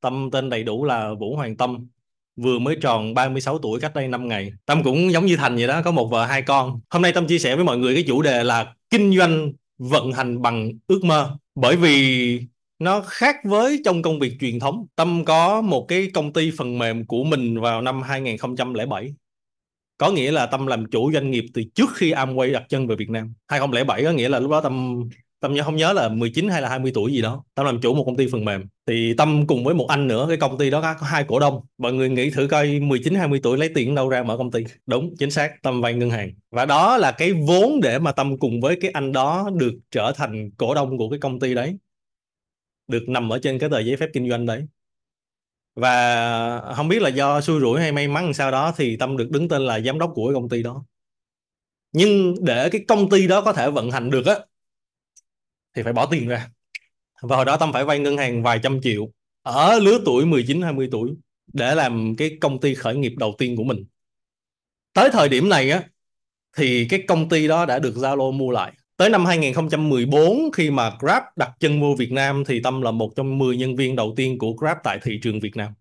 Tâm tên đầy đủ là Vũ Hoàng Tâm vừa mới tròn 36 tuổi cách đây 5 ngày. Tâm cũng giống như Thành vậy đó, có một vợ hai con. Hôm nay Tâm chia sẻ với mọi người cái chủ đề là kinh doanh vận hành bằng ước mơ. Bởi vì nó khác với trong công việc truyền thống. Tâm có một cái công ty phần mềm của mình vào năm 2007. Có nghĩa là Tâm làm chủ doanh nghiệp từ trước khi Amway đặt chân về Việt Nam. 2007 có nghĩa là lúc đó Tâm Tâm nhớ không nhớ là 19 hay là 20 tuổi gì đó. Tâm làm chủ một công ty phần mềm. Thì Tâm cùng với một anh nữa, cái công ty đó có hai cổ đông. Mọi người nghĩ thử coi 19 20 tuổi lấy tiền đâu ra mở công ty. Đúng, chính xác, Tâm vay ngân hàng. Và đó là cái vốn để mà Tâm cùng với cái anh đó được trở thành cổ đông của cái công ty đấy. Được nằm ở trên cái tờ giấy phép kinh doanh đấy. Và không biết là do xui rủi hay may mắn sao đó thì Tâm được đứng tên là giám đốc của cái công ty đó. Nhưng để cái công ty đó có thể vận hành được á thì phải bỏ tiền ra. Và hồi đó Tâm phải vay ngân hàng vài trăm triệu ở lứa tuổi 19 20 tuổi để làm cái công ty khởi nghiệp đầu tiên của mình. Tới thời điểm này á, thì cái công ty đó đã được Zalo mua lại. Tới năm 2014 khi mà Grab đặt chân vô Việt Nam, thì Tâm là một trong 10 nhân viên đầu tiên của Grab tại thị trường Việt Nam.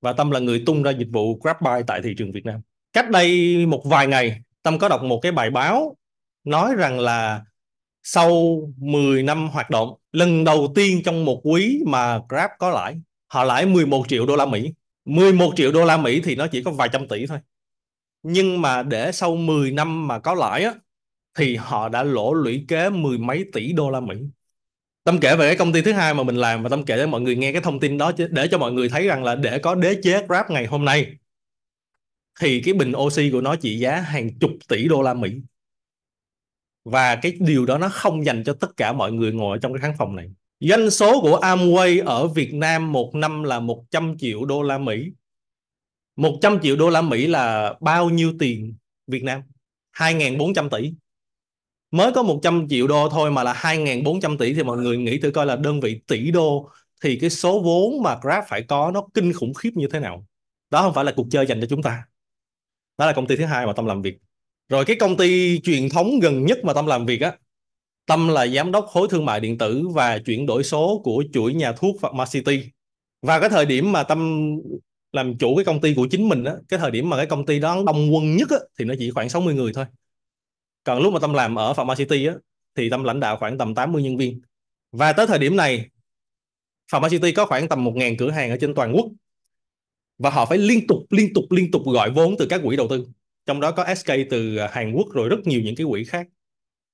Và Tâm là người tung ra dịch vụ GrabBuy tại thị trường Việt Nam. Cách đây một vài ngày, Tâm có đọc một cái bài báo nói rằng là sau 10 năm hoạt động, lần đầu tiên trong một quý mà Grab có lãi, họ lãi 11 triệu đô la Mỹ. 11 triệu đô la Mỹ thì nó chỉ có vài trăm tỷ thôi. Nhưng mà để sau 10 năm mà có lãi á, thì họ đã lỗ lũy kế mười mấy tỷ đô la Mỹ. Tâm kể về cái công ty thứ hai mà mình làm và Tâm kể cho mọi người nghe cái thông tin đó để cho mọi người thấy rằng là để có đế chế Grab ngày hôm nay, thì cái bình oxy của nó trị giá hàng chục tỷ đô la Mỹ và cái điều đó nó không dành cho tất cả mọi người ngồi ở trong cái khán phòng này. Doanh số của Amway ở Việt Nam một năm là 100 triệu đô la Mỹ. 100 triệu đô la Mỹ là bao nhiêu tiền Việt Nam? 2.400 tỷ. Mới có 100 triệu đô thôi mà là 2.400 tỷ thì mọi người nghĩ thử coi là đơn vị tỷ đô thì cái số vốn mà Grab phải có nó kinh khủng khiếp như thế nào? Đó không phải là cuộc chơi dành cho chúng ta. Đó là công ty thứ hai mà Tâm làm việc rồi cái công ty truyền thống gần nhất mà Tâm làm việc á, Tâm là giám đốc khối thương mại điện tử và chuyển đổi số của chuỗi nhà thuốc Pharmacity. Và cái thời điểm mà Tâm làm chủ cái công ty của chính mình á, cái thời điểm mà cái công ty đó đông quân nhất á, thì nó chỉ khoảng 60 người thôi. Còn lúc mà Tâm làm ở Pharmacity á, thì Tâm lãnh đạo khoảng tầm 80 nhân viên. Và tới thời điểm này, Pharmacity có khoảng tầm 1.000 cửa hàng ở trên toàn quốc. Và họ phải liên tục liên tục liên tục gọi vốn từ các quỹ đầu tư trong đó có SK từ à, Hàn Quốc rồi rất nhiều những cái quỹ khác.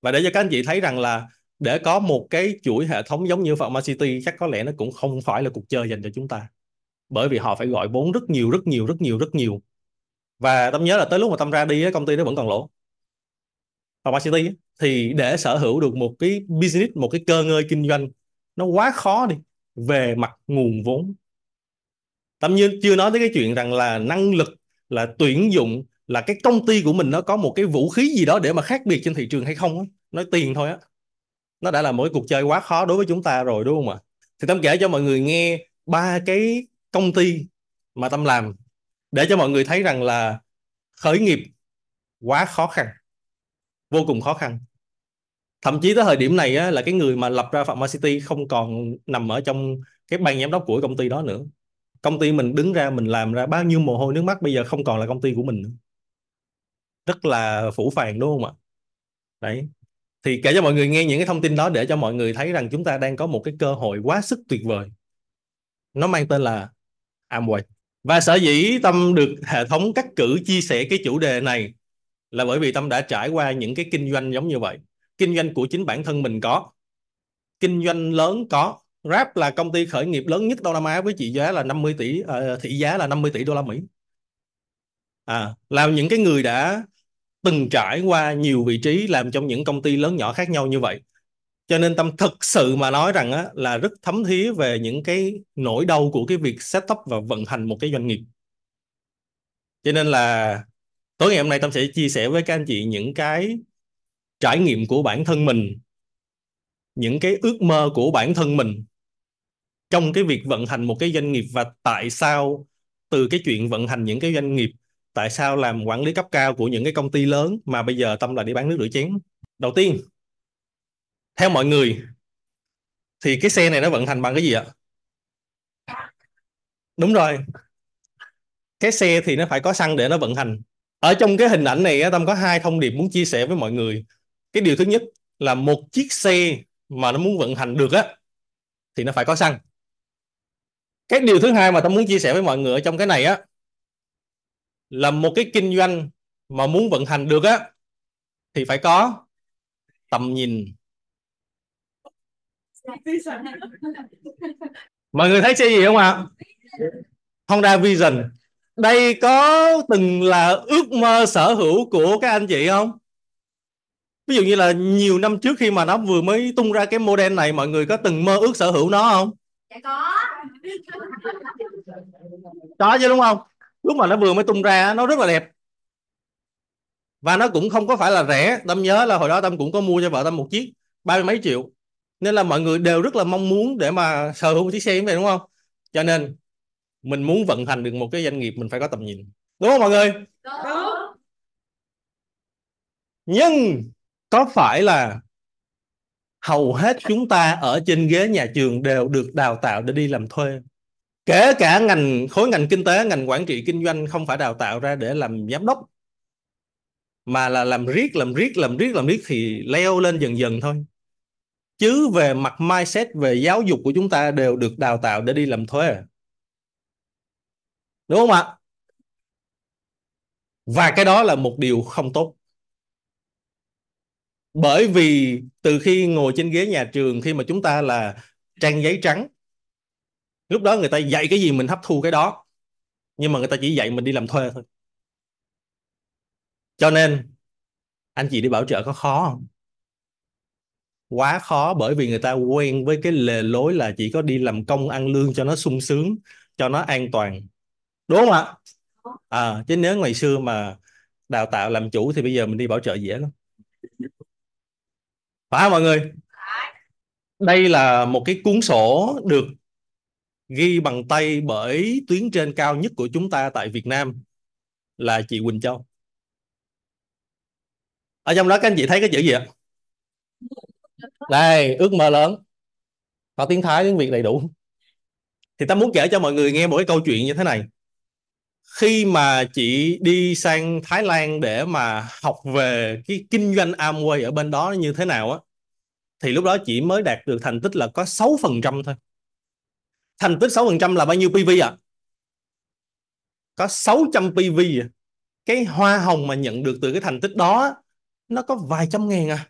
Và để cho các anh chị thấy rằng là để có một cái chuỗi hệ thống giống như Pharmacity chắc có lẽ nó cũng không phải là cuộc chơi dành cho chúng ta. Bởi vì họ phải gọi vốn rất nhiều rất nhiều rất nhiều rất nhiều. Và tâm nhớ là tới lúc mà tâm ra đi công ty nó vẫn còn lỗ. Pharmacity thì để sở hữu được một cái business, một cái cơ ngơi kinh doanh, nó quá khó đi về mặt nguồn vốn. Tâm nhiên chưa nói tới cái chuyện rằng là năng lực, là tuyển dụng là cái công ty của mình nó có một cái vũ khí gì đó để mà khác biệt trên thị trường hay không á. Nói tiền thôi á. Nó đã là một cuộc chơi quá khó đối với chúng ta rồi đúng không ạ? Thì tâm kể cho mọi người nghe ba cái công ty mà tâm làm để cho mọi người thấy rằng là khởi nghiệp quá khó khăn vô cùng khó khăn. Thậm chí tới thời điểm này á, là cái người mà lập ra Pharmacity không còn nằm ở trong cái ban giám đốc của công ty đó nữa. Công ty mình đứng ra mình làm ra bao nhiêu mồ hôi nước mắt bây giờ không còn là công ty của mình nữa rất là phủ phàng đúng không ạ? Đấy. Thì kể cho mọi người nghe những cái thông tin đó để cho mọi người thấy rằng chúng ta đang có một cái cơ hội quá sức tuyệt vời. Nó mang tên là Amway và sở dĩ Tâm được hệ thống cắt cử chia sẻ cái chủ đề này là bởi vì Tâm đã trải qua những cái kinh doanh giống như vậy. Kinh doanh của chính bản thân mình có kinh doanh lớn có. Grab là công ty khởi nghiệp lớn nhất Đông Nam Á với trị giá là 50 tỷ uh, thị giá là 50 tỷ đô la Mỹ. À, là những cái người đã từng trải qua nhiều vị trí làm trong những công ty lớn nhỏ khác nhau như vậy. Cho nên tâm thực sự mà nói rằng á, là rất thấm thía về những cái nỗi đau của cái việc setup và vận hành một cái doanh nghiệp. Cho nên là tối ngày hôm nay tâm sẽ chia sẻ với các anh chị những cái trải nghiệm của bản thân mình những cái ước mơ của bản thân mình trong cái việc vận hành một cái doanh nghiệp và tại sao từ cái chuyện vận hành những cái doanh nghiệp tại sao làm quản lý cấp cao của những cái công ty lớn mà bây giờ tâm là đi bán nước rửa chén? Đầu tiên, theo mọi người, thì cái xe này nó vận hành bằng cái gì ạ? Đúng rồi. Cái xe thì nó phải có xăng để nó vận hành. Ở trong cái hình ảnh này tâm có hai thông điệp muốn chia sẻ với mọi người. Cái điều thứ nhất là một chiếc xe mà nó muốn vận hành được á, thì nó phải có xăng. Cái điều thứ hai mà tâm muốn chia sẻ với mọi người ở trong cái này á là một cái kinh doanh mà muốn vận hành được á thì phải có tầm nhìn. Mọi người thấy xe gì không ạ? Honda Vision. Đây có từng là ước mơ sở hữu của các anh chị không? Ví dụ như là nhiều năm trước khi mà nó vừa mới tung ra cái model này mọi người có từng mơ ước sở hữu nó không? Dạ có. Có chứ đúng không lúc mà nó vừa mới tung ra nó rất là đẹp. Và nó cũng không có phải là rẻ. Tâm nhớ là hồi đó tâm cũng có mua cho vợ tâm một chiếc ba mươi mấy triệu. Nên là mọi người đều rất là mong muốn để mà sở hữu một chiếc xe như vậy đúng không? Cho nên mình muốn vận hành được một cái doanh nghiệp mình phải có tầm nhìn. Đúng không mọi người? Đúng. Nhưng có phải là hầu hết chúng ta ở trên ghế nhà trường đều được đào tạo để đi làm thuê kể cả ngành, khối ngành kinh tế, ngành quản trị kinh doanh không phải đào tạo ra để làm giám đốc, mà là làm riết làm riết làm riết làm riết thì leo lên dần dần thôi. Chứ về mặt mindset, về giáo dục của chúng ta đều được đào tạo để đi làm thuê. Đúng không ạ? Và cái đó là một điều không tốt. Bởi vì từ khi ngồi trên ghế nhà trường, khi mà chúng ta là trang giấy trắng lúc đó người ta dạy cái gì mình hấp thu cái đó. Nhưng mà người ta chỉ dạy mình đi làm thuê thôi. Cho nên anh chị đi bảo trợ có khó không? Quá khó bởi vì người ta quen với cái lề lối là chỉ có đi làm công ăn lương cho nó sung sướng cho nó an toàn. Đúng không ạ? À, chứ nếu ngày xưa mà đào tạo làm chủ thì bây giờ mình đi bảo trợ dễ lắm. Phải không mọi người? Đây là một cái cuốn sổ được ghi bằng tay bởi tuyến trên cao nhất của chúng ta tại Việt Nam là chị Quỳnh Châu. Ở trong đó các anh chị thấy cái chữ gì ạ? Đây, ước mơ lớn. Có tiếng Thái, tiếng Việt đầy đủ. Thì ta muốn kể cho mọi người nghe một cái câu chuyện như thế này. Khi mà chị đi sang Thái Lan để mà học về cái kinh doanh Amway ở bên đó như thế nào á, thì lúc đó chị mới đạt được thành tích là có 6% thôi. Thành tích 6% là bao nhiêu PV ạ? À? Có 600 PV à. Cái hoa hồng mà nhận được từ cái thành tích đó nó có vài trăm ngàn à.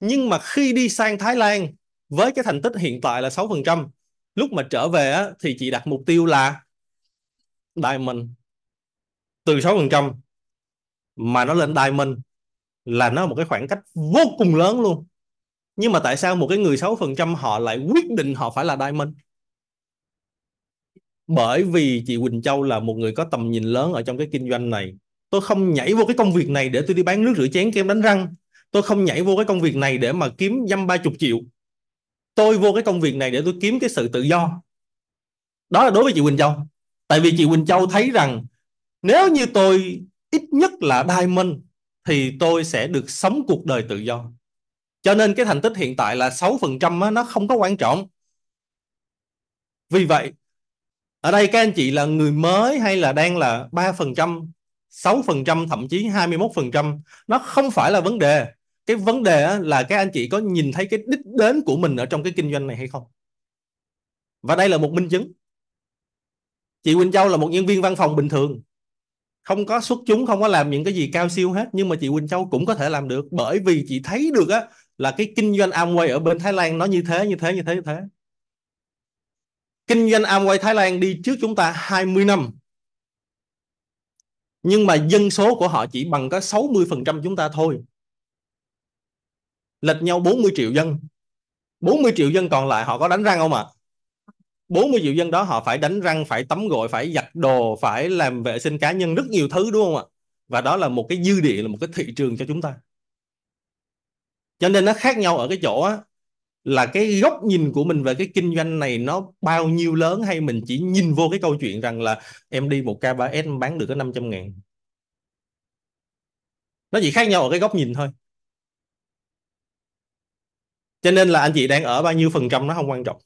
Nhưng mà khi đi sang Thái Lan với cái thành tích hiện tại là 6%, lúc mà trở về á, thì chị đặt mục tiêu là Diamond từ 6% mà nó lên diamond là nó một cái khoảng cách vô cùng lớn luôn nhưng mà tại sao một cái người 6% họ lại quyết định họ phải là diamond bởi vì chị Quỳnh Châu là một người có tầm nhìn lớn ở trong cái kinh doanh này. Tôi không nhảy vô cái công việc này để tôi đi bán nước rửa chén kem đánh răng. Tôi không nhảy vô cái công việc này để mà kiếm dăm ba chục triệu. Tôi vô cái công việc này để tôi kiếm cái sự tự do. Đó là đối với chị Quỳnh Châu. Tại vì chị Quỳnh Châu thấy rằng nếu như tôi ít nhất là diamond thì tôi sẽ được sống cuộc đời tự do. Cho nên cái thành tích hiện tại là 6% á, nó không có quan trọng. Vì vậy ở đây các anh chị là người mới hay là đang là 3%, 6%, thậm chí 21%, nó không phải là vấn đề. Cái vấn đề là các anh chị có nhìn thấy cái đích đến của mình ở trong cái kinh doanh này hay không? Và đây là một minh chứng. Chị Quỳnh Châu là một nhân viên văn phòng bình thường không có xuất chúng không có làm những cái gì cao siêu hết nhưng mà chị Quỳnh Châu cũng có thể làm được bởi vì chị thấy được á là cái kinh doanh Amway ở bên Thái Lan nó như thế như thế như thế như thế kinh doanh Amway Thái Lan đi trước chúng ta 20 năm nhưng mà dân số của họ chỉ bằng có 60% chúng ta thôi lệch nhau 40 triệu dân 40 triệu dân còn lại họ có đánh răng không ạ à? 40 triệu dân đó họ phải đánh răng, phải tắm gội, phải giặt đồ, phải làm vệ sinh cá nhân rất nhiều thứ đúng không ạ? Và đó là một cái dư địa là một cái thị trường cho chúng ta. Cho nên nó khác nhau ở cái chỗ á, là cái góc nhìn của mình về cái kinh doanh này nó bao nhiêu lớn hay mình chỉ nhìn vô cái câu chuyện rằng là em đi một K3S bán được có 500 ngàn. Nó chỉ khác nhau ở cái góc nhìn thôi. Cho nên là anh chị đang ở bao nhiêu phần trăm nó không quan trọng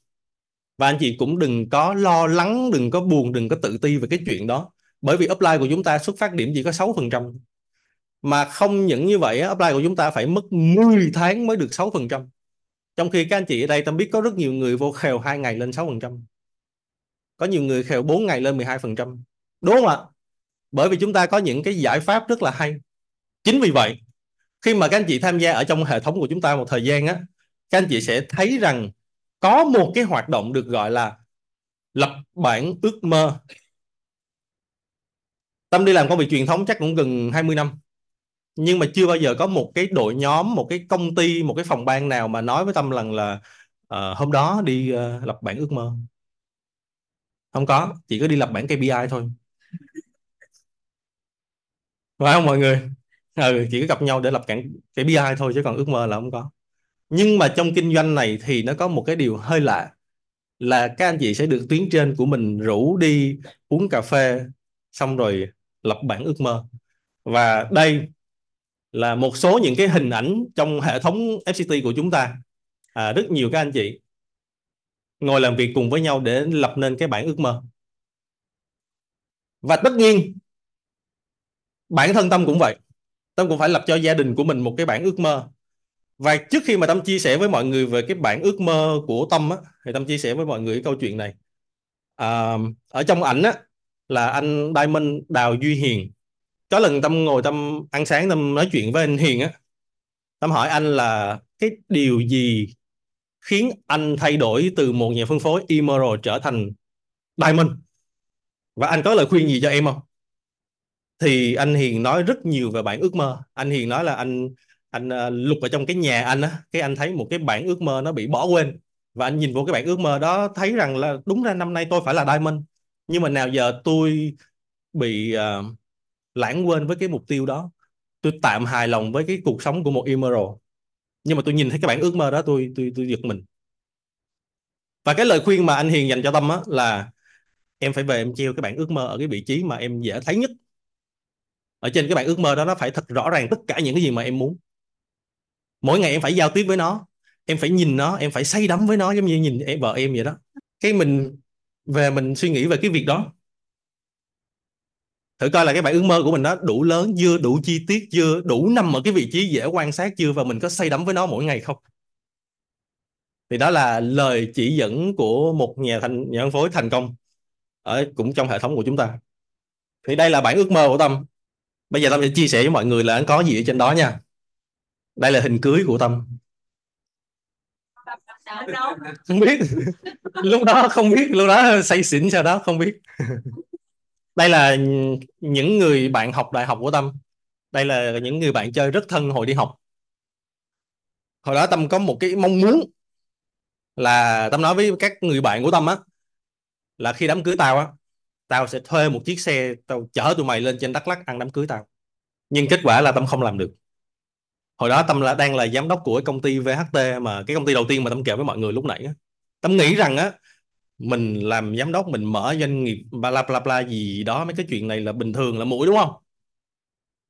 và anh chị cũng đừng có lo lắng, đừng có buồn, đừng có tự ti về cái chuyện đó bởi vì upline của chúng ta xuất phát điểm chỉ có 6% mà không những như vậy upline của chúng ta phải mất 10 tháng mới được 6% trong khi các anh chị ở đây, tâm biết có rất nhiều người vô khèo 2 ngày lên 6% có nhiều người khèo 4 ngày lên 12% đúng không ạ? Bởi vì chúng ta có những cái giải pháp rất là hay. Chính vì vậy, khi mà các anh chị tham gia ở trong hệ thống của chúng ta một thời gian á, các anh chị sẽ thấy rằng có một cái hoạt động được gọi là lập bản ước mơ. Tâm đi làm công việc truyền thống chắc cũng gần 20 năm nhưng mà chưa bao giờ có một cái đội nhóm một cái công ty một cái phòng ban nào mà nói với Tâm rằng là uh, hôm đó đi uh, lập bản ước mơ. Không có chỉ có đi lập bản KPI thôi. Phải không mọi người? Ừ, chỉ có gặp nhau để lập bản KPI thôi chứ còn ước mơ là không có. Nhưng mà trong kinh doanh này thì nó có một cái điều hơi lạ là các anh chị sẽ được tuyến trên của mình rủ đi uống cà phê xong rồi lập bản ước mơ. Và đây là một số những cái hình ảnh trong hệ thống FCT của chúng ta. À, rất nhiều các anh chị ngồi làm việc cùng với nhau để lập nên cái bản ước mơ. Và tất nhiên bản thân tâm cũng vậy. Tâm cũng phải lập cho gia đình của mình một cái bản ước mơ. Và trước khi mà tâm chia sẻ với mọi người về cái bản ước mơ của tâm á, thì tâm chia sẻ với mọi người cái câu chuyện này. À, ở trong ảnh á là anh Diamond Đào Duy Hiền có lần tâm ngồi tâm ăn sáng tâm nói chuyện với anh Hiền á. Tâm hỏi anh là cái điều gì khiến anh thay đổi từ một nhà phân phối Emerald trở thành Diamond? Và anh có lời khuyên gì cho em không? Thì anh Hiền nói rất nhiều về bản ước mơ. Anh Hiền nói là anh anh uh, lục ở trong cái nhà anh á cái anh thấy một cái bản ước mơ nó bị bỏ quên. Và anh nhìn vô cái bản ước mơ đó thấy rằng là đúng ra năm nay tôi phải là Diamond. Nhưng mà nào giờ tôi bị uh, lãng quên với cái mục tiêu đó. Tôi tạm hài lòng với cái cuộc sống của một Emerald nhưng mà tôi nhìn thấy cái bản ước mơ đó, tôi tôi tôi giật mình. Và cái lời khuyên mà anh Hiền dành cho Tâm á, là em phải về em treo cái bản ước mơ ở cái vị trí mà em dễ thấy nhất. Ở trên cái bản ước mơ đó, nó phải thật rõ ràng tất cả những cái gì mà em muốn. Mỗi ngày em phải giao tiếp với nó, em phải nhìn nó, em phải say đắm với nó, giống như nhìn em, vợ em vậy đó. Cái mình, về mình suy nghĩ về cái việc đó thử coi là cái bản ước mơ của mình nó đủ lớn chưa đủ chi tiết chưa đủ nằm ở cái vị trí dễ quan sát chưa và mình có say đắm với nó mỗi ngày không? Thì đó là lời chỉ dẫn của một nhà thành nhà phân phối thành công ở cũng trong hệ thống của chúng ta. Thì đây là bản ước mơ của tâm. Bây giờ tâm sẽ chia sẻ với mọi người là anh có gì ở trên đó nha. Đây là hình cưới của tâm. Không biết. Lúc đó không biết lúc đó say xỉn sau đó không biết đây là những người bạn học đại học của tâm. Đây là những người bạn chơi rất thân hồi đi học. Hồi đó tâm có một cái mong muốn là tâm nói với các người bạn của tâm á, là khi đám cưới tao á, tao sẽ thuê một chiếc xe tao chở tụi mày lên trên Đắk Lắk ăn đám cưới tao. Nhưng kết quả là tâm không làm được. Hồi đó tâm là đang là giám đốc của công ty VHT mà cái công ty đầu tiên mà tâm kể với mọi người lúc nãy á. Tâm nghĩ rằng á mình làm giám đốc mình mở doanh nghiệp bla bla bla gì đó mấy cái chuyện này là bình thường là mũi đúng không?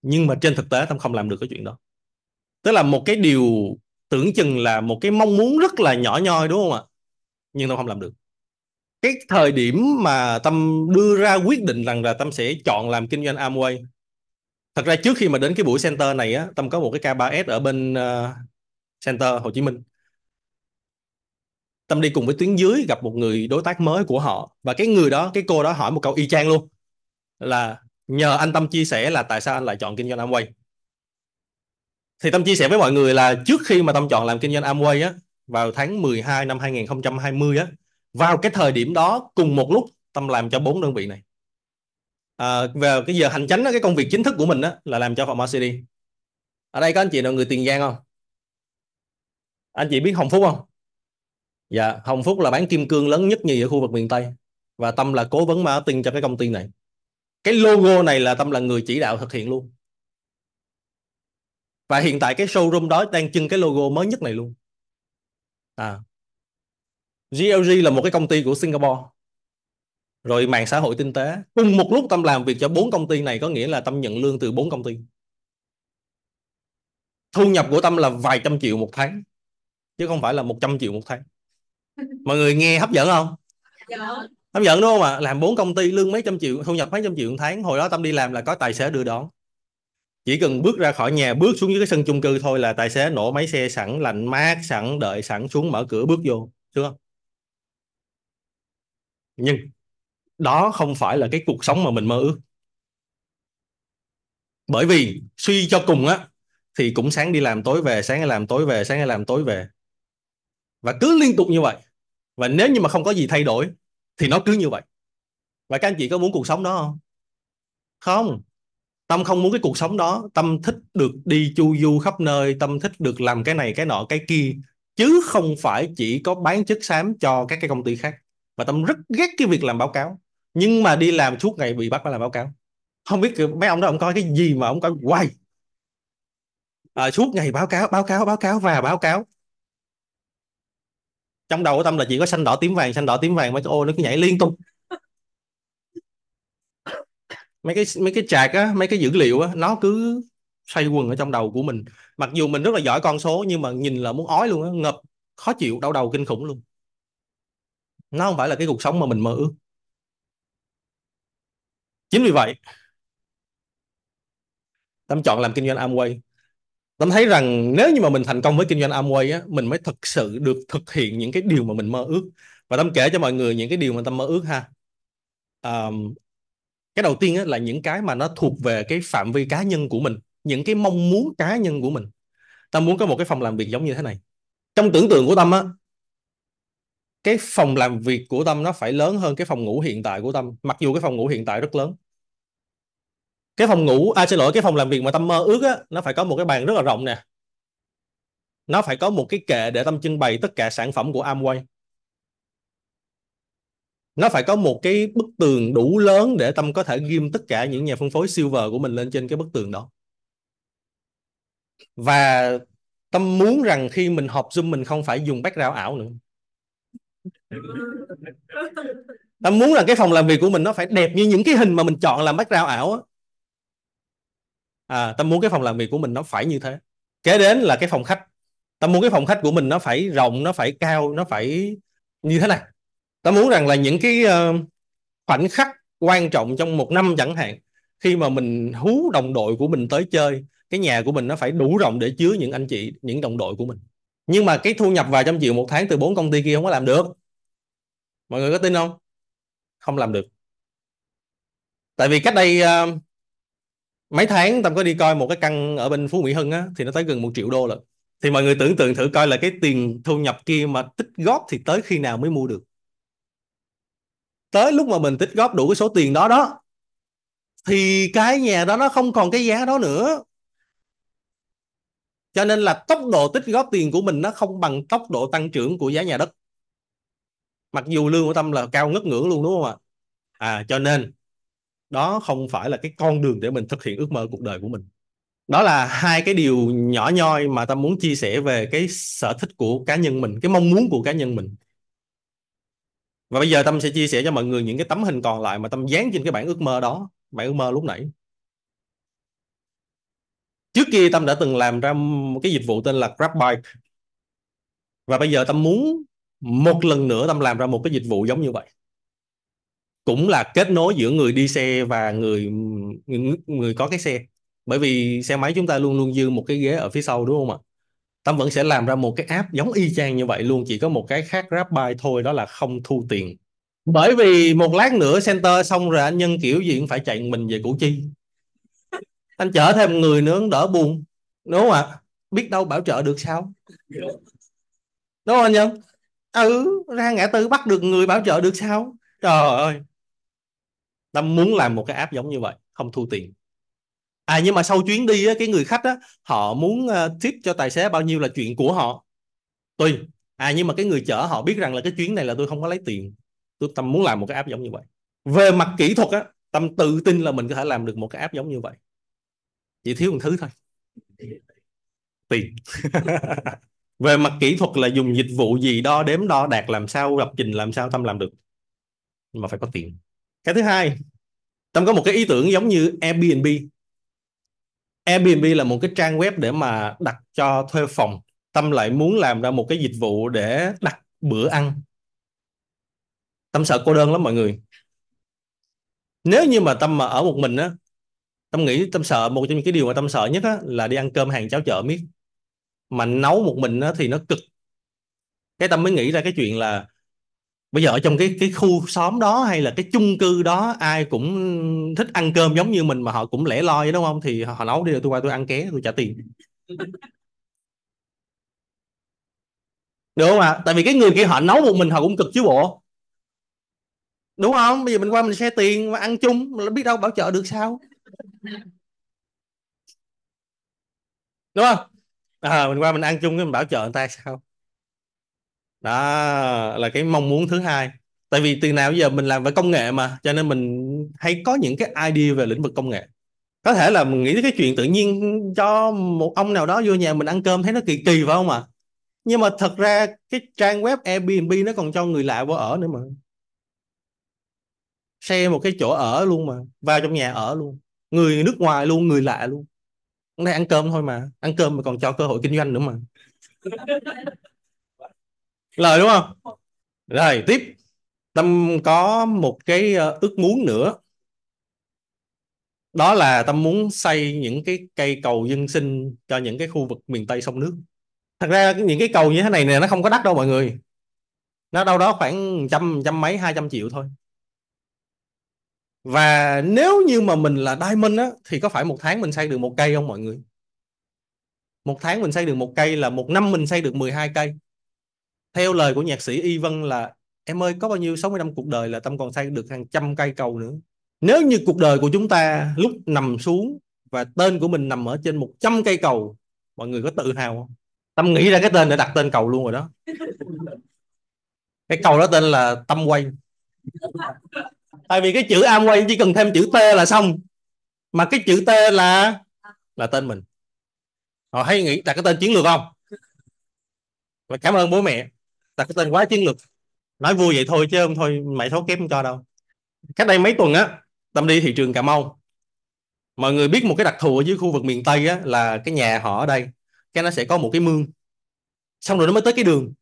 Nhưng mà trên thực tế tâm không làm được cái chuyện đó. Tức là một cái điều tưởng chừng là một cái mong muốn rất là nhỏ nhoi đúng không ạ? Nhưng tâm không làm được. Cái thời điểm mà tâm đưa ra quyết định rằng là tâm sẽ chọn làm kinh doanh Amway. Thật ra trước khi mà đến cái buổi center này á tâm có một cái K3S ở bên uh, center Hồ Chí Minh. Tâm đi cùng với tuyến dưới gặp một người đối tác mới của họ. Và cái người đó cái cô đó hỏi một câu y chang luôn là nhờ anh Tâm chia sẻ là tại sao anh lại chọn kinh doanh Amway? Thì Tâm chia sẻ với mọi người là trước khi mà Tâm chọn làm kinh doanh Amway á vào tháng 12 năm 2020 á vào cái thời điểm đó cùng một lúc Tâm làm cho bốn đơn vị này. À, về cái giờ hành chánh đó, cái công việc chính thức của mình á là làm cho phòng City. Ở đây có anh chị nào người Tiền Giang không? Anh chị biết Hồng Phúc không? Dạ, Hồng Phúc là bán kim cương lớn nhất nhì ở khu vực miền Tây và Tâm là cố vấn marketing cho cái công ty này. Cái logo này là Tâm là người chỉ đạo thực hiện luôn. Và hiện tại cái showroom đó đang trưng cái logo mới nhất này luôn. À. GLG là một cái công ty của Singapore. Rồi mạng xã hội tinh tế. Cùng một lúc Tâm làm việc cho bốn công ty này có nghĩa là Tâm nhận lương từ bốn công ty. Thu nhập của Tâm là vài trăm triệu một tháng chứ không phải là 100 triệu một tháng mọi người nghe hấp dẫn không? Dạ. hấp dẫn đúng không ạ? Làm bốn công ty lương mấy trăm triệu thu nhập mấy trăm triệu một tháng. Hồi đó tâm đi làm là có tài xế đưa đón. Chỉ cần bước ra khỏi nhà bước xuống dưới cái sân chung cư thôi là tài xế nổ máy xe sẵn lạnh mát sẵn đợi sẵn xuống mở cửa bước vô. Đúng không nhưng đó không phải là cái cuộc sống mà mình mơ ước. Bởi vì suy cho cùng á thì cũng sáng đi làm tối về sáng đi làm tối về sáng đi làm tối về và cứ liên tục như vậy. Và nếu như mà không có gì thay đổi thì nó cứ như vậy. Và các anh chị có muốn cuộc sống đó không? Không. Tâm không muốn cái cuộc sống đó. Tâm thích được đi chu du khắp nơi. Tâm thích được làm cái này cái nọ cái kia. Chứ không phải chỉ có bán chất xám cho các cái công ty khác. Và tâm rất ghét cái việc làm báo cáo. Nhưng mà đi làm suốt ngày bị bắt phải làm báo cáo. Không biết mấy ông đó ông coi cái gì mà ông coi quay à, suốt ngày báo cáo báo cáo báo cáo và báo cáo trong đầu của tâm là chỉ có xanh đỏ, tím vàng, xanh đỏ, tím vàng, mấy cái ô nó cứ nhảy liên tục. Mấy cái mấy cái chạc á, mấy cái dữ liệu á, nó cứ xoay quần ở trong đầu của mình. Mặc dù mình rất là giỏi con số, nhưng mà nhìn là muốn ói luôn á ngập khó chịu, đau đầu, kinh khủng luôn. Nó không phải là cái cuộc sống mà mình mơ ước. Chính vì vậy, tâm chọn làm kinh doanh Amway tâm thấy rằng nếu như mà mình thành công với kinh doanh Amway á mình mới thực sự được thực hiện những cái điều mà mình mơ ước. Và tâm kể cho mọi người những cái điều mà tâm mơ ước ha. Um, cái đầu tiên á, là những cái mà nó thuộc về cái phạm vi cá nhân của mình những cái mong muốn cá nhân của mình. Tâm muốn có một cái phòng làm việc giống như thế này. Trong tưởng tượng của tâm á cái phòng làm việc của tâm nó phải lớn hơn cái phòng ngủ hiện tại của tâm mặc dù cái phòng ngủ hiện tại rất lớn cái phòng ngủ à xin lỗi, cái phòng làm việc mà tâm mơ ước á, nó phải có một cái bàn rất là rộng nè. Nó phải có một cái kệ để tâm trưng bày tất cả sản phẩm của Amway. Nó phải có một cái bức tường đủ lớn để tâm có thể ghim tất cả những nhà phân phối silver của mình lên trên cái bức tường đó. Và tâm muốn rằng khi mình họp zoom mình không phải dùng background ảo nữa. Tâm muốn rằng cái phòng làm việc của mình nó phải đẹp như những cái hình mà mình chọn làm background ảo á à, tâm muốn cái phòng làm việc của mình nó phải như thế. Kế đến là cái phòng khách. Tâm muốn cái phòng khách của mình nó phải rộng nó phải cao nó phải như thế này. Ta muốn rằng là những cái uh, khoảnh khắc quan trọng trong một năm chẳng hạn khi mà mình hú đồng đội của mình tới chơi cái nhà của mình nó phải đủ rộng để chứa những anh chị những đồng đội của mình. Nhưng mà cái thu nhập vài trăm triệu một tháng từ bốn công ty kia không có làm được. Mọi người có tin không? Không làm được. Tại vì cách đây uh, mấy tháng tâm có đi coi một cái căn ở bên Phú Mỹ Hưng á, thì nó tới gần một triệu đô lận. Thì mọi người tưởng tượng thử coi là cái tiền thu nhập kia mà tích góp thì tới khi nào mới mua được. Tới lúc mà mình tích góp đủ cái số tiền đó đó, thì cái nhà đó nó không còn cái giá đó nữa. Cho nên là tốc độ tích góp tiền của mình nó không bằng tốc độ tăng trưởng của giá nhà đất. Mặc dù lương của tâm là cao ngất ngưỡng luôn, đúng không ạ? À cho nên đó không phải là cái con đường để mình thực hiện ước mơ cuộc đời của mình. Đó là hai cái điều nhỏ nhoi mà tâm muốn chia sẻ về cái sở thích của cá nhân mình, cái mong muốn của cá nhân mình. Và bây giờ tâm sẽ chia sẻ cho mọi người những cái tấm hình còn lại mà tâm dán trên cái bản ước mơ đó bản ước mơ lúc nãy. Trước kia tâm đã từng làm ra một cái dịch vụ tên là Grab Bike. Và bây giờ tâm muốn một lần nữa tâm làm ra một cái dịch vụ giống như vậy cũng là kết nối giữa người đi xe và người người, người có cái xe. Bởi vì xe máy chúng ta luôn luôn dư một cái ghế ở phía sau đúng không ạ? Tâm vẫn sẽ làm ra một cái app giống y chang như vậy luôn chỉ có một cái khác GrabBuy thôi đó là không thu tiền. Bởi vì một lát nữa center xong rồi anh nhân kiểu gì cũng phải chạy mình về Củ Chi. Anh chở thêm người nữa đỡ buồn đúng không ạ? Biết đâu bảo trợ được sao? Đúng không anh nhân? Ừ ra ngã tư bắt được người bảo trợ được sao? Trời ơi! Tâm muốn làm một cái app giống như vậy không thu tiền. À nhưng mà sau chuyến đi á, cái người khách á họ muốn ờ, tip cho tài xế bao nhiêu là chuyện của họ. Tùy. À nhưng mà cái người chở họ biết rằng là cái chuyến này là tôi không có lấy tiền. Tôi tâm muốn làm một cái app giống như vậy. Về mặt kỹ thuật á tâm tự tin là mình có thể làm được một cái app giống như vậy. Chỉ thiếu một thứ thôi. Tiền. Về mặt kỹ thuật là dùng dịch vụ gì đo đếm đo đạt làm sao lập trình làm sao tâm làm được. Nhưng mà phải có tiền cái thứ hai, tâm có một cái ý tưởng giống như Airbnb. Airbnb là một cái trang web để mà đặt cho thuê phòng. Tâm lại muốn làm ra một cái dịch vụ để đặt bữa ăn. Tâm sợ cô đơn lắm mọi người. Nếu như mà tâm mà ở một mình á, tâm nghĩ tâm sợ, một trong những cái điều mà tâm sợ nhất á, là đi ăn cơm hàng cháo chợ miết. Mà nấu một mình á thì nó cực. Cái tâm mới nghĩ ra cái chuyện là bây giờ ở trong cái cái khu xóm đó hay là cái chung cư đó ai cũng thích ăn cơm giống như mình mà họ cũng lẻ loi đúng không? Thì họ nấu đi rồi tôi qua tôi ăn ké tôi trả tiền. Được không ạ? Tại vì cái người kia họ nấu một mình họ cũng cực chứ bộ. Đúng không? Bây giờ mình qua mình xe tiền mà ăn chung mà biết đâu bảo trợ được sao? Đúng không? À, mình qua mình ăn chung cái mình bảo trợ người ta sao? Đó, là cái mong muốn thứ hai. Tại vì từ nào giờ mình làm về công nghệ mà, cho nên mình hay có những cái idea về lĩnh vực công nghệ. Có thể là mình nghĩ tới cái chuyện tự nhiên cho một ông nào đó vô nhà mình ăn cơm thấy nó kỳ kỳ phải không ạ? À? nhưng mà thật ra cái trang web Airbnb nó còn cho người lạ vô ở nữa mà. Share một cái chỗ ở luôn mà, vào trong nhà ở luôn. Người nước ngoài luôn, người lạ luôn. Đây ăn cơm thôi mà, ăn cơm mà còn cho cơ hội kinh doanh nữa mà. lời đúng không? Rồi tiếp. Tâm có một cái ờ, ước muốn nữa. Đó là tâm muốn xây những cái cây cầu dân sinh cho những cái khu vực miền Tây sông nước. Thật ra những cái cầu như thế này nè nó không có đắt đâu mọi người. Nó đâu đó khoảng trăm trăm mấy hai trăm triệu thôi. Và nếu như mà mình là diamond á thì có phải một tháng mình xây được một cây không mọi người? Một tháng mình xây được một cây là một năm mình xây được 12 cây theo lời của nhạc sĩ Y Vân là, em ơi, có bao nhiêu 60 năm cuộc đời là Tâm còn xây được hàng trăm cây cầu nữa. Nếu như cuộc đời của chúng ta lúc nằm xuống và tên của mình nằm ở trên 100 cây cầu, mọi người có tự hào không? Tâm nghĩ ra cái tên để đặt tên cầu luôn rồi đó. Cái cầu đó tên là Tâm Quay. Tại vì cái chữ am quay chỉ cần thêm chữ T là xong. Mà cái chữ T là là tên mình. Họ hay nghĩ đặt cái tên chiến lược không? Và cảm ơn bố mẹ đặt cái tên quá chiến lược. Nói vui vậy thôi chứ không thôi mày số kém không cho đâu. Cách đây mấy tuần á, tâm đi thị trường cà mau. Mọi người biết một cái đặc thù ở dưới khu vực miền tây á, là cái nhà họ ở đây. Cái nó sẽ có một cái mương. Xong rồi nó mới tới cái đường.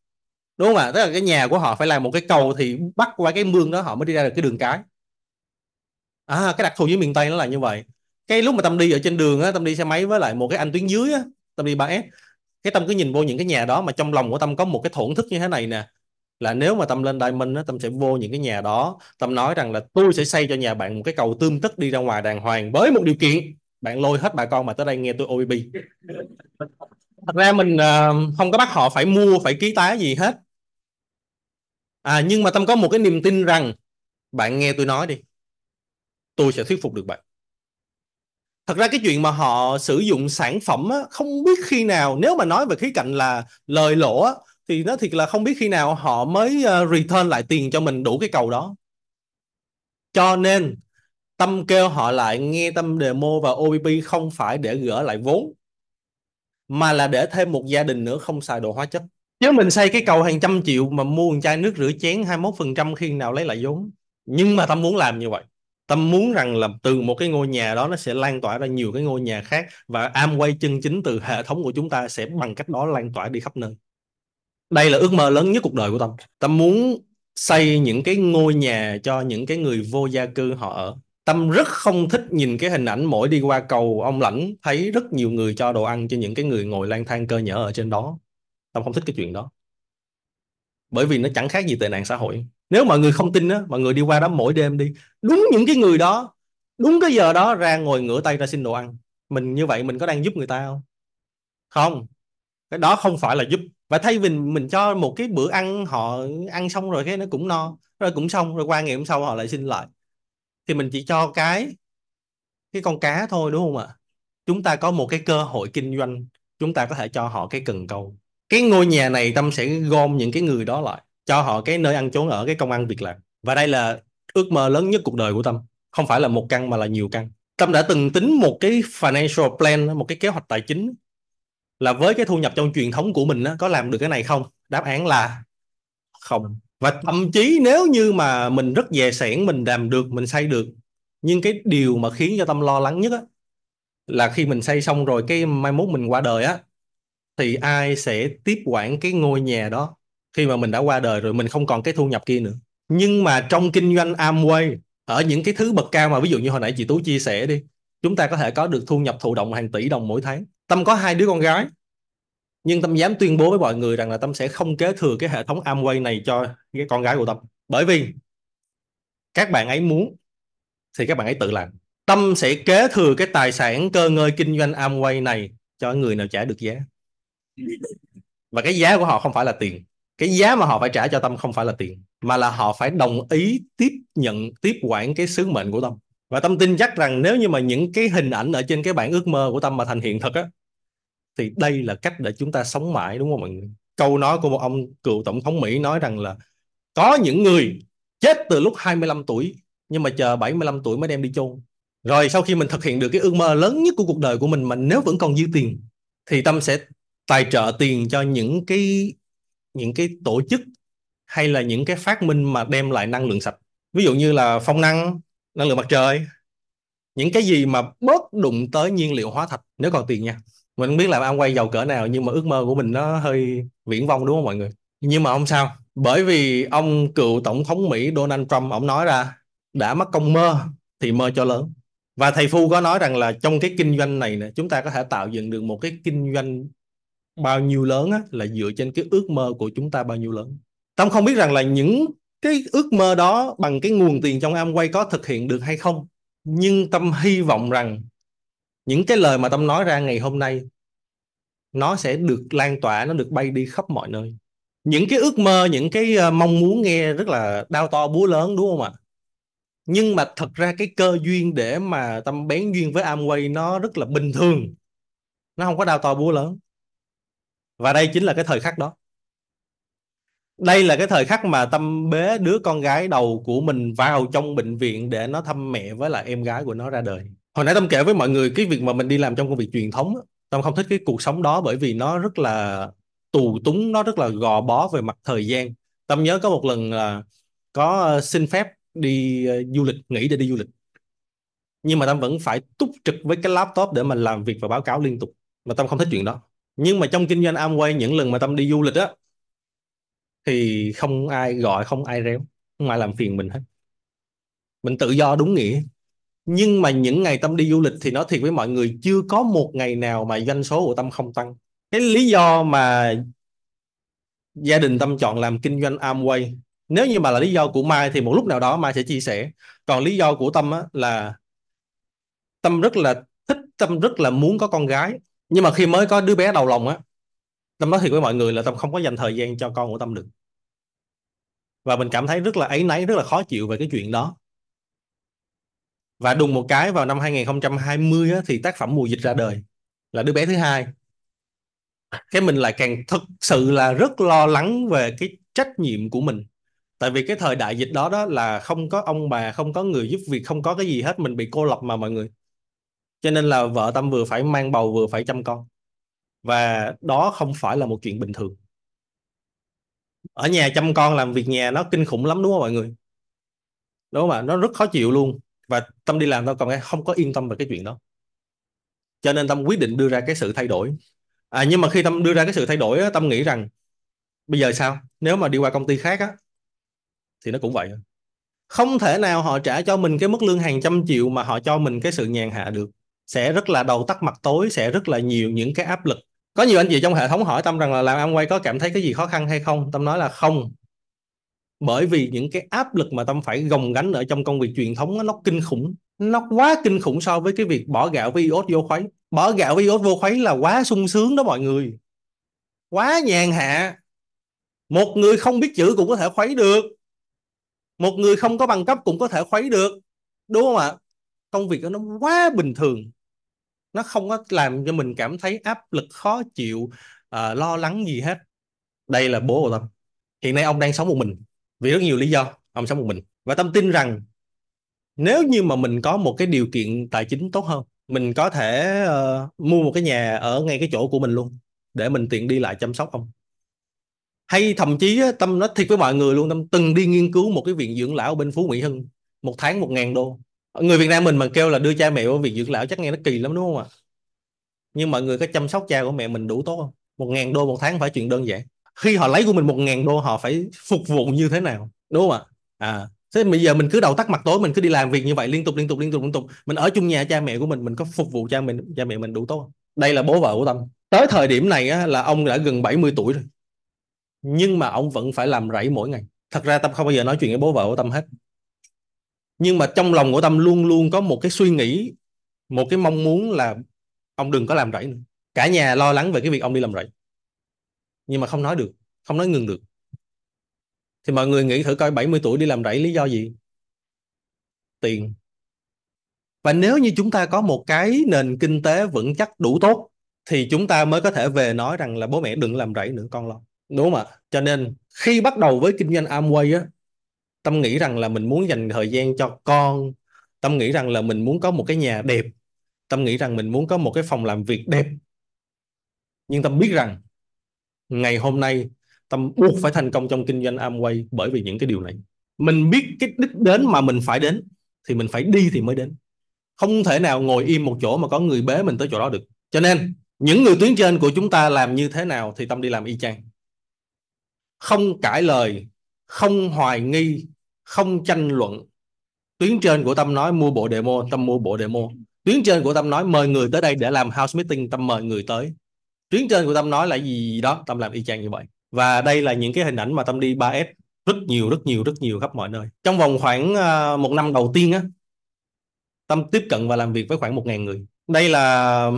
Đúng không ạ? Tức là cái nhà của họ phải làm một cái cầu thì bắt qua cái mương đó họ mới đi ra được cái đường cái. À cái đặc thù dưới miền tây nó là như vậy. Cái lúc mà tâm đi ở trên đường á, tâm đi xe máy với lại một cái anh tuyến dưới á, tâm đi 3S cái tâm cứ nhìn vô những cái nhà đó mà trong lòng của tâm có một cái thổn thức như thế này nè. Là nếu mà tâm lên Diamond á tâm sẽ vô những cái nhà đó. Tâm nói rằng là tôi sẽ xây cho nhà bạn một cái cầu tươm tất đi ra ngoài đàng hoàng với một điều kiện. Bạn lôi hết bà con mà tới đây nghe tôi OBB thật ra mình uh, không có bắt họ phải mua phải ký tá gì hết. À nhưng mà tâm có một cái niềm tin rằng bạn nghe tôi nói đi tôi sẽ thuyết phục được bạn thật ra cái chuyện mà họ sử dụng sản phẩm á, không biết khi nào nếu mà nói về khía cạnh là lời lỗ á, thì nó thiệt là không biết khi nào họ mới ờ, return lại tiền cho mình đủ cái cầu đó. Cho nên tâm kêu họ lại nghe tâm demo và OBP không phải để gỡ lại vốn mà là để thêm một gia đình nữa không xài đồ hóa chất. Chứ mình xây cái cầu hàng trăm triệu mà mua một chai nước rửa chén 21% khi nào lấy lại vốn. Nhưng mà tâm muốn làm như vậy tâm muốn rằng là từ một cái ngôi nhà đó nó sẽ lan tỏa ra nhiều cái ngôi nhà khác và am quay chân chính từ hệ thống của chúng ta sẽ bằng cách đó lan tỏa đi khắp nơi. Đây là ước mơ lớn nhất cuộc đời của tâm. Tâm muốn xây những cái ngôi nhà cho những cái người vô gia cư họ ở. Tâm rất không thích nhìn cái hình ảnh mỗi đi qua cầu, ông lãnh thấy rất nhiều người cho đồ ăn cho những cái người ngồi lang thang cơ nhở ở trên đó. Tâm không thích cái chuyện đó bởi vì nó chẳng khác gì tệ nạn xã hội. Nếu mọi người không tin á, mọi người đi qua đó mỗi đêm đi. Đúng những cái người đó, đúng cái giờ đó ra ngồi ngửa tay ra xin đồ ăn. Mình như vậy mình có đang giúp người ta không? Không. Cái đó không phải là giúp. Và thay vì mình cho một cái bữa ăn, họ ăn xong rồi cái nó cũng no, rồi cũng xong, rồi qua ngày hôm sau họ lại xin lại. Thì mình chỉ cho cái cái con cá thôi, đúng không ạ? Chúng ta có một cái cơ hội kinh doanh. Chúng ta có thể cho họ cái cần câu cái ngôi nhà này tâm sẽ gom những cái người đó lại cho họ cái nơi ăn trốn ở cái công ăn việc làm. Và đây là ước mơ lớn nhất cuộc đời của tâm. Không phải là một căn mà là nhiều căn. Tâm đã từng tính một cái financial plan một cái kế hoạch tài chính là với cái thu nhập trong truyền thống của mình có làm được cái này không? Đáp án là không. Và thậm chí nếu như mà mình rất dè sẻn mình làm được mình xây được nhưng cái điều mà khiến cho tâm lo lắng nhất á, là khi mình xây xong rồi cái mai mốt mình qua đời á thì ai sẽ tiếp quản cái ngôi nhà đó? Khi mà mình đã qua đời rồi, mình không còn cái thu nhập kia nữa. Nhưng mà trong kinh doanh Amway, ở những cái thứ bậc cao mà ví dụ như hồi nãy chị Tú chia sẻ đi, chúng ta có thể có được thu nhập thụ động hàng tỷ đồng mỗi tháng. Tâm có hai đứa con gái, nhưng Tâm dám tuyên bố với mọi người rằng là Tâm sẽ không kế thừa cái hệ thống Amway này cho cái con gái của Tâm. Bởi vì các bạn ấy muốn thì các bạn ấy tự làm. Tâm sẽ kế thừa cái tài sản cơ ngơi kinh doanh Amway này cho người nào trả được giá và cái giá của họ không phải là tiền. Cái giá mà họ phải trả cho Tâm không phải là tiền, mà là họ phải đồng ý tiếp nhận, tiếp quản cái sứ mệnh của Tâm. Và Tâm tin chắc rằng nếu như mà những cái hình ảnh ở trên cái bản ước mơ của Tâm mà thành hiện thực á, thì đây là cách để chúng ta sống mãi, đúng không mọi người? Câu nói của một ông cựu tổng thống Mỹ nói rằng là có những người chết từ lúc 25 tuổi, nhưng mà chờ 75 tuổi mới đem đi chôn. Rồi sau khi mình thực hiện được cái ước mơ lớn nhất của cuộc đời của mình mà nếu vẫn còn dư tiền, thì Tâm sẽ tài trợ tiền cho những cái những cái tổ chức hay là những cái phát minh mà đem lại năng lượng sạch. Ví dụ như là phong năng năng lượng mặt trời, những cái gì mà bớt đụng tới nhiên liệu hóa thạch nếu còn tiền nha. Mình không biết làm ăn quay giàu cỡ nào nhưng mà ước mơ của mình nó hơi viễn vông đúng không mọi người? Nhưng mà không sao? Bởi vì ông cựu tổng thống Mỹ Donald Trump, ông nói ra, đã mất công mơ thì mơ cho lớn. Và thầy Phu có nói rằng là trong cái kinh doanh này nè, chúng ta có thể tạo dựng được một cái kinh doanh bao nhiêu lớn á, là dựa trên cái ước mơ của chúng ta bao nhiêu lớn. Tâm không biết rằng là những cái ước mơ đó bằng cái nguồn tiền trong Amway có thực hiện được hay không. Nhưng Tâm hy vọng rằng những cái lời mà Tâm nói ra ngày hôm nay nó sẽ được lan tỏa nó được bay đi khắp mọi nơi. Những cái ước mơ những cái ờ, mong muốn nghe rất là đau to búa lớn đúng không ạ? Nhưng mà thật ra cái cơ duyên để mà Tâm bén duyên với Amway nó rất là bình thường. Nó không có đau to búa lớn và đây chính là cái thời khắc đó. Đây là cái thời khắc mà tâm bế đứa con gái đầu của mình vào trong bệnh viện để nó thăm mẹ với lại em gái của nó ra đời. Hồi nãy tâm kể với mọi người cái việc mà mình đi làm trong công việc truyền thống tâm không thích cái cuộc sống đó bởi vì nó rất là tù túng, nó rất là gò bó về mặt thời gian. Tâm nhớ có một lần là có ờ, xin phép đi ờ, du lịch, nghỉ để đi du lịch. Nhưng mà tâm vẫn phải túc trực với cái laptop để mà làm việc và báo cáo liên tục. Mà tâm không thích chuyện đó nhưng mà trong kinh doanh Amway những lần mà tâm đi du lịch á thì không ai gọi không ai réo không ai làm phiền mình hết. Mình tự do đúng nghĩa. Nhưng mà những ngày tâm đi du lịch thì nói thiệt với mọi người chưa có một ngày nào mà doanh số của tâm không tăng. Cái lý do mà gia đình tâm chọn làm kinh doanh Amway nếu như mà là lý do của Mai thì một lúc nào đó Mai sẽ chia sẻ. Còn lý do của Tâm á, là Tâm rất là thích Tâm rất là muốn có con gái nhưng mà khi mới có đứa bé đầu lòng á Tâm nói thiệt với mọi người là Tâm không có dành thời gian cho con của Tâm được. Và mình cảm thấy rất là ấy nấy rất là khó chịu về cái chuyện đó. Và đùng một cái vào năm 2020 á, thì tác phẩm mùa dịch ra đời là đứa bé thứ hai. Cái mình lại càng thực sự là rất lo lắng về cái trách nhiệm của mình. Tại vì cái thời đại dịch đó đó là không có ông bà không có người giúp việc không có cái gì hết mình bị cô lập mà mọi người cho nên là vợ tâm vừa phải mang bầu vừa phải chăm con. Và đó không phải là một chuyện bình thường. Ở nhà chăm con làm việc nhà nó kinh khủng lắm, đúng không mọi người? Đúng không ạ? Nó rất khó chịu luôn. Và tâm đi làm tao còn không có yên tâm về cái chuyện đó. Cho nên tâm quyết định đưa ra cái sự thay đổi. À nhưng mà khi tâm đưa ra cái sự thay đổi tâm nghĩ rằng, bây giờ sao? Nếu mà đi qua công ty khác á, thì nó cũng vậy. Không thể nào họ trả cho mình cái mức lương hàng trăm triệu mà họ cho mình cái sự nhàn hạ được sẽ rất là đầu tắt mặt tối, sẽ rất là nhiều những cái áp lực. Có nhiều anh chị trong hệ thống hỏi tâm rằng là làm Amway có cảm thấy cái gì khó khăn hay không? Tâm nói là không. Bởi vì những cái áp lực mà tâm phải gồng gánh ở trong công việc truyền thống nó kinh khủng. Nó quá kinh khủng so với cái việc bỏ gạo với iốt vô khuấy. Bỏ gạo với iốt vô khuấy là quá sung sướng đó mọi người. Quá nhàn hạ. Một người không biết chữ cũng có thể khuấy được. Một người không có bằng cấp cũng có thể khuấy được. Đúng không ạ? Công việc đó nó quá bình thường. Nó không có làm cho mình cảm thấy áp lực khó chịu uh, lo lắng gì hết. Đây là bố của tâm hiện nay ông đang sống một mình vì rất nhiều lý do ông sống một mình. Và tâm tin rằng nếu như mà mình có một cái điều kiện tài chính tốt hơn mình có thể uh, mua một cái nhà ở ngay cái chỗ của mình luôn để mình tiện đi lại chăm sóc ông. Hay thậm chí tâm nói thiệt với mọi người luôn tâm từng đi nghiên cứu một cái viện dưỡng lão bên phú mỹ hưng một tháng một ngàn đô người Việt Nam mình mà kêu là đưa cha mẹ vào viện dưỡng lão chắc nghe nó kỳ lắm đúng không ạ? Nhưng mọi người có chăm sóc cha của mẹ mình đủ tốt không? Một ngàn đô một tháng phải chuyện đơn giản. Khi họ lấy của mình một ngàn đô họ phải phục vụ như thế nào? Đúng không ạ? À thế bây giờ mình cứ đầu tắt mặt tối mình cứ đi làm việc như vậy liên tục liên tục liên tục liên tục. Mình ở chung nhà cha mẹ của mình mình có phục vụ cha mình cha mẹ mình đủ tốt không? đây là bố vợ của tâm. Tới thời điểm này á, là ông đã gần 70 tuổi rồi. Nhưng mà ông vẫn phải làm rẫy mỗi ngày. Thật ra tâm không bao giờ nói chuyện với bố vợ của tâm hết nhưng mà trong lòng của tâm luôn luôn có một cái suy nghĩ, một cái mong muốn là ông đừng có làm rẫy nữa. Cả nhà lo lắng về cái việc ông đi làm rẫy. Nhưng mà không nói được, không nói ngừng được. Thì mọi người nghĩ thử coi 70 tuổi đi làm rẫy lý do gì? Tiền. Và nếu như chúng ta có một cái nền kinh tế vững chắc đủ tốt, thì chúng ta mới có thể về nói rằng là bố mẹ đừng làm rẫy nữa, con lo. Đúng không ạ? Cho nên khi bắt đầu với kinh doanh Amway á tâm nghĩ rằng là mình muốn dành thời gian cho con. Tâm nghĩ rằng là mình muốn có một cái nhà đẹp. Tâm nghĩ rằng mình muốn có một cái phòng làm việc đẹp. Nhưng tâm biết rằng, ngày hôm nay tâm buộc phải thành công trong kinh doanh Amway bởi vì những cái điều này. Mình biết cái đích đến mà mình phải đến, thì mình phải đi thì mới đến. Không thể nào ngồi im một chỗ mà có người bế mình tới chỗ đó được. Cho nên, những người tuyến trên của chúng ta làm như thế nào thì tâm đi làm y chang. Không cãi lời, không hoài nghi không tranh luận. Tuyến trên của tâm nói mua bộ demo, tâm mua bộ demo. Tuyến trên của tâm nói mời người tới đây để làm house meeting, tâm mời người tới. Tuyến trên của tâm nói là gì đó, tâm làm y chang như vậy. Và đây là những cái hình ảnh mà tâm đi 3S rất nhiều rất nhiều rất nhiều khắp mọi nơi. Trong vòng khoảng à, một năm đầu tiên á, tâm tiếp cận và làm việc với khoảng một ngàn người. Đây là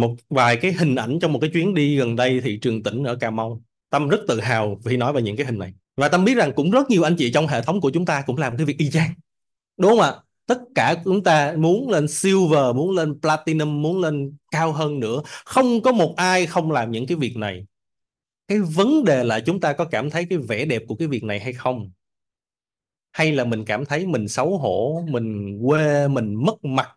một vài cái hình ảnh trong một cái chuyến đi gần đây thị trường tỉnh ở Cà Mau. Tâm rất tự hào khi nói về những cái hình này và tâm biết rằng cũng rất nhiều anh chị trong hệ thống của chúng ta cũng làm cái việc y chang. Đúng không ạ? Tất cả chúng ta muốn lên silver, muốn lên platinum, muốn lên cao hơn nữa. Không có một ai không làm những cái việc này. Cái vấn đề là chúng ta có cảm thấy cái vẻ đẹp của cái việc này hay không? Hay là mình cảm thấy mình xấu hổ, mình quê, mình mất mặt?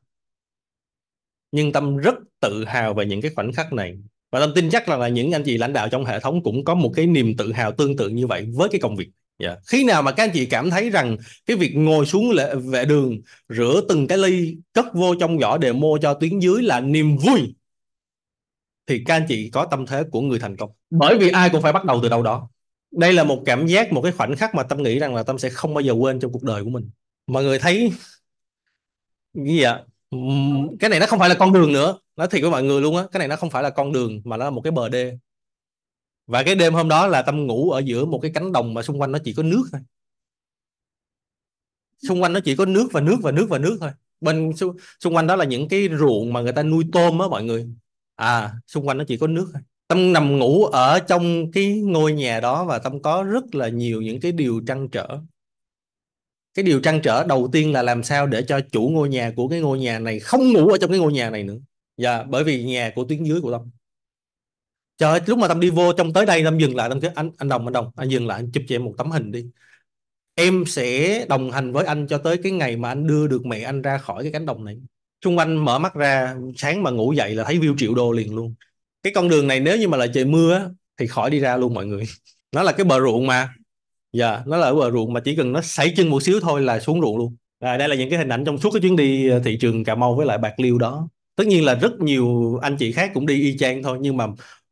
Nhưng tâm rất tự hào về những cái khoảnh khắc này và tâm tin chắc là, là những anh chị lãnh đạo trong hệ thống cũng có một cái niềm tự hào tương tự như vậy với cái công việc yeah. Dạ. khi nào mà các anh chị cảm thấy rằng cái việc ngồi xuống lệ, vệ đường rửa từng cái ly cất vô trong giỏ demo cho tuyến dưới là niềm vui thì các anh chị có tâm thế của người thành công. Bởi vì ai cũng phải bắt đầu từ đâu đó. Đây là một cảm giác một cái khoảnh khắc mà tâm nghĩ rằng là tâm sẽ không bao giờ quên trong cuộc đời của mình. Mọi người thấy gì ạ? Cái này nó không phải là con đường nữa nói thiệt với mọi người luôn á, cái này nó không phải là con đường mà nó là một cái bờ đê. Và cái đêm hôm đó là tâm ngủ ở giữa một cái cánh đồng mà xung quanh nó chỉ có nước thôi. Xung quanh nó chỉ có nước và nước và nước và nước thôi. Bên xung xung quanh đó là những cái ruộng mà người ta nuôi tôm á mọi người. À xung quanh nó chỉ có nước thôi. Tâm nằm ngủ ở trong cái ngôi nhà đó và tâm có rất là nhiều những cái điều trăn trở. Cái điều trăn trở đầu tiên là làm sao để cho chủ ngôi nhà của cái ngôi nhà này không ngủ ở trong cái ngôi nhà này nữa dạ bởi vì nhà của tuyến dưới của tâm trời ơi, lúc mà tâm đi vô trong tới đây tâm dừng lại tâm kêu anh anh đồng anh đồng anh dừng lại anh chụp cho em một tấm hình đi. Em sẽ đồng hành với anh cho tới cái ngày mà anh đưa được mẹ anh ra khỏi cái cánh đồng này. Xung quanh mở mắt ra sáng mà ngủ dậy là thấy view triệu đô liền luôn. Cái con đường này nếu như mà là trời mưa thì khỏi đi ra luôn mọi người. Nó là cái bờ ruộng mà. Dạ yeah, nó là ở bờ ruộng mà chỉ cần nó sảy chân một xíu thôi là xuống ruộng luôn. À, đây là những cái hình ảnh trong suốt cái chuyến đi ờ, thị trường Cà Mau với lại Bạc Liêu đó tất nhiên là rất nhiều anh chị khác cũng đi y chang thôi nhưng mà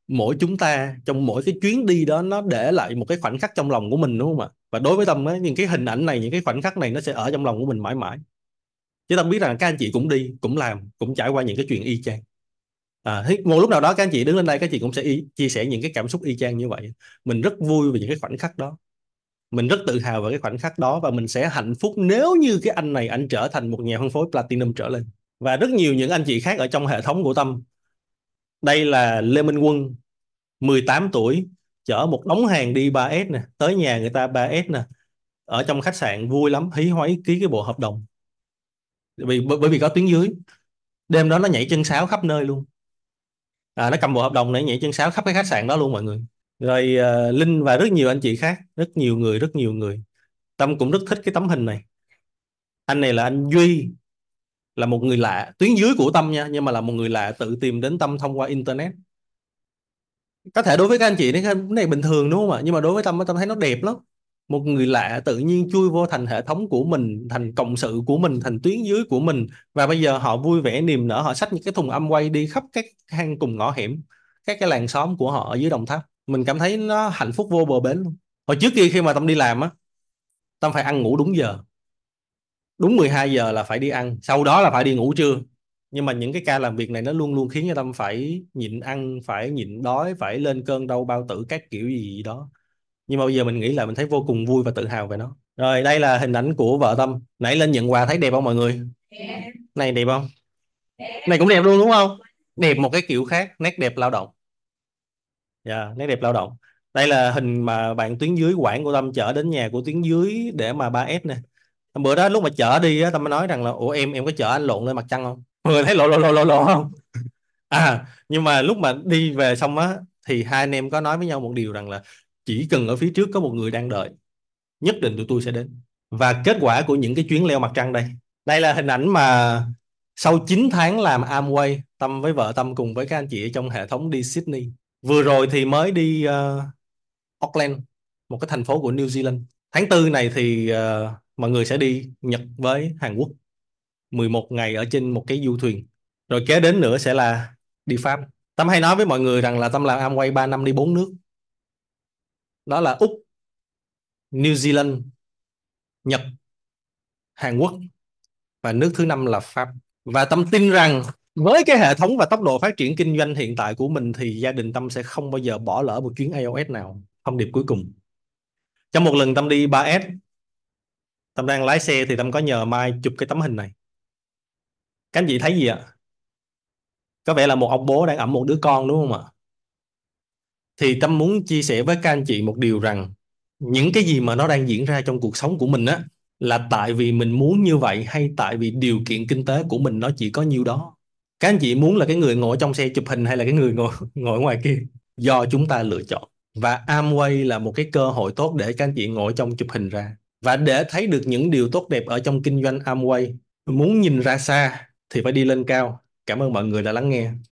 mỗi chúng ta trong mỗi cái chuyến đi đó nó để lại một cái khoảnh khắc trong lòng của mình đúng không ạ? Và đối với tâm ấy, những cái hình ảnh này những cái khoảnh khắc này nó sẽ ở trong lòng của mình mãi mãi. Chứ tâm biết rằng các anh chị cũng đi cũng làm cũng trải qua những cái chuyện y chang. À, một lúc nào đó các anh chị đứng lên đây các chị cũng sẽ y, chia sẻ những cái cảm xúc y chang như vậy. Mình rất vui về những cái khoảnh khắc đó. Mình rất tự hào về cái khoảnh khắc đó và mình sẽ hạnh phúc nếu như cái anh này anh trở thành một nhà phân phối platinum trở lên và rất nhiều những anh chị khác ở trong hệ thống của tâm. Đây là Lê Minh Quân 18 tuổi chở một đống hàng đi 3S nè. Tới nhà người ta 3S nè. Ở trong khách sạn vui lắm hí hoáy ký cái bộ hợp đồng. Vì bởi vì có tuyến dưới. Đêm đó nó nhảy chân sáo khắp nơi luôn. À, nó cầm bộ hợp đồng để nhảy chân sáo khắp cái khách sạn đó luôn mọi người. Rồi uh, Linh và rất nhiều anh chị khác rất nhiều người rất nhiều người. Tâm cũng rất thích cái tấm hình này. Anh này là anh Duy là một người lạ, tuyến dưới của Tâm nha, nhưng mà là một người lạ tự tìm đến Tâm thông qua internet. Có thể đối với các anh chị cái này bình thường đúng không ạ? Nhưng mà đối với Tâm Tâm thấy nó đẹp lắm. Một người lạ tự nhiên chui vô thành hệ thống của mình, thành cộng sự của mình, thành tuyến dưới của mình. Và bây giờ họ vui vẻ niềm nở, họ xách những cái thùng âm quay đi khắp các hang cùng ngõ hẻm, các cái làng xóm của họ ở dưới Đồng Tháp. Mình cảm thấy nó hạnh phúc vô bờ bến luôn. Hồi trước kia khi mà tâm đi làm á, tâm phải ăn ngủ đúng giờ đúng 12 giờ là phải đi ăn sau đó là phải đi ngủ trưa. Nhưng mà những cái ca làm việc này nó luôn luôn khiến cho tâm phải nhịn ăn phải nhịn đói phải lên cơn đau bao tử các kiểu gì, gì đó. Nhưng mà bây giờ mình nghĩ là mình thấy vô cùng vui và tự hào về nó. Rồi đây là hình ảnh của vợ tâm. Nãy lên nhận quà thấy đẹp không mọi người? Này đẹp không? Này cũng đẹp luôn đúng không? Đẹp một cái kiểu khác nét đẹp lao động. Dạ yeah, nét đẹp lao động. Đây là hình mà bạn tuyến dưới quản của tâm chở đến nhà của tuyến dưới để mà 3S nè bữa đó lúc mà chở đi á tâm mới nói rằng là ủa em em có chở anh lộn lên mặt trăng không? Mọi người thấy lộn lộn lộn lộn lộ không? À nhưng mà lúc mà đi về xong á thì hai anh em có nói với nhau một điều rằng là chỉ cần ở phía trước có một người đang đợi nhất định tụi tôi sẽ đến. Và kết quả của những cái chuyến leo mặt trăng đây đây là hình ảnh mà sau 9 tháng làm Amway Tâm với vợ Tâm cùng với các anh chị ở trong hệ thống đi Sydney. Vừa rồi thì mới đi uh, Auckland một cái thành phố của New Zealand. Tháng tư này thì uh, mọi người sẽ đi Nhật với Hàn Quốc. 11 ngày ở trên một cái du thuyền. Rồi kế đến nữa sẽ là đi Pháp. Tâm hay nói với mọi người rằng là Tâm làm Amway 3 năm đi bốn nước. Đó là Úc, New Zealand, Nhật, Hàn Quốc và nước thứ năm là Pháp. Và Tâm tin rằng với cái hệ thống và tốc độ phát triển kinh doanh hiện tại của mình thì gia đình Tâm sẽ không bao giờ bỏ lỡ một chuyến IOS nào, thông điệp cuối cùng. Trong một lần Tâm đi 3S Tâm đang lái xe thì Tâm có nhờ Mai chụp cái tấm hình này. Các anh chị thấy gì ạ? Có vẻ là một ông bố đang ẵm một đứa con, đúng không ạ? Thì Tâm muốn chia sẻ với các anh chị một điều rằng, những cái gì mà nó đang diễn ra trong cuộc sống của mình á, là tại vì mình muốn như vậy hay tại vì điều kiện kinh tế của mình nó chỉ có nhiêu đó? Các anh chị muốn là cái người ngồi trong xe chụp hình hay là cái người ngồi ngồi ngoài kia? Do chúng ta lựa chọn. Và Amway là một cái cơ hội tốt để các anh chị ngồi trong chụp hình ra và để thấy được những điều tốt đẹp ở trong kinh doanh Amway, muốn nhìn ra xa thì phải đi lên cao. Cảm ơn mọi người đã lắng nghe.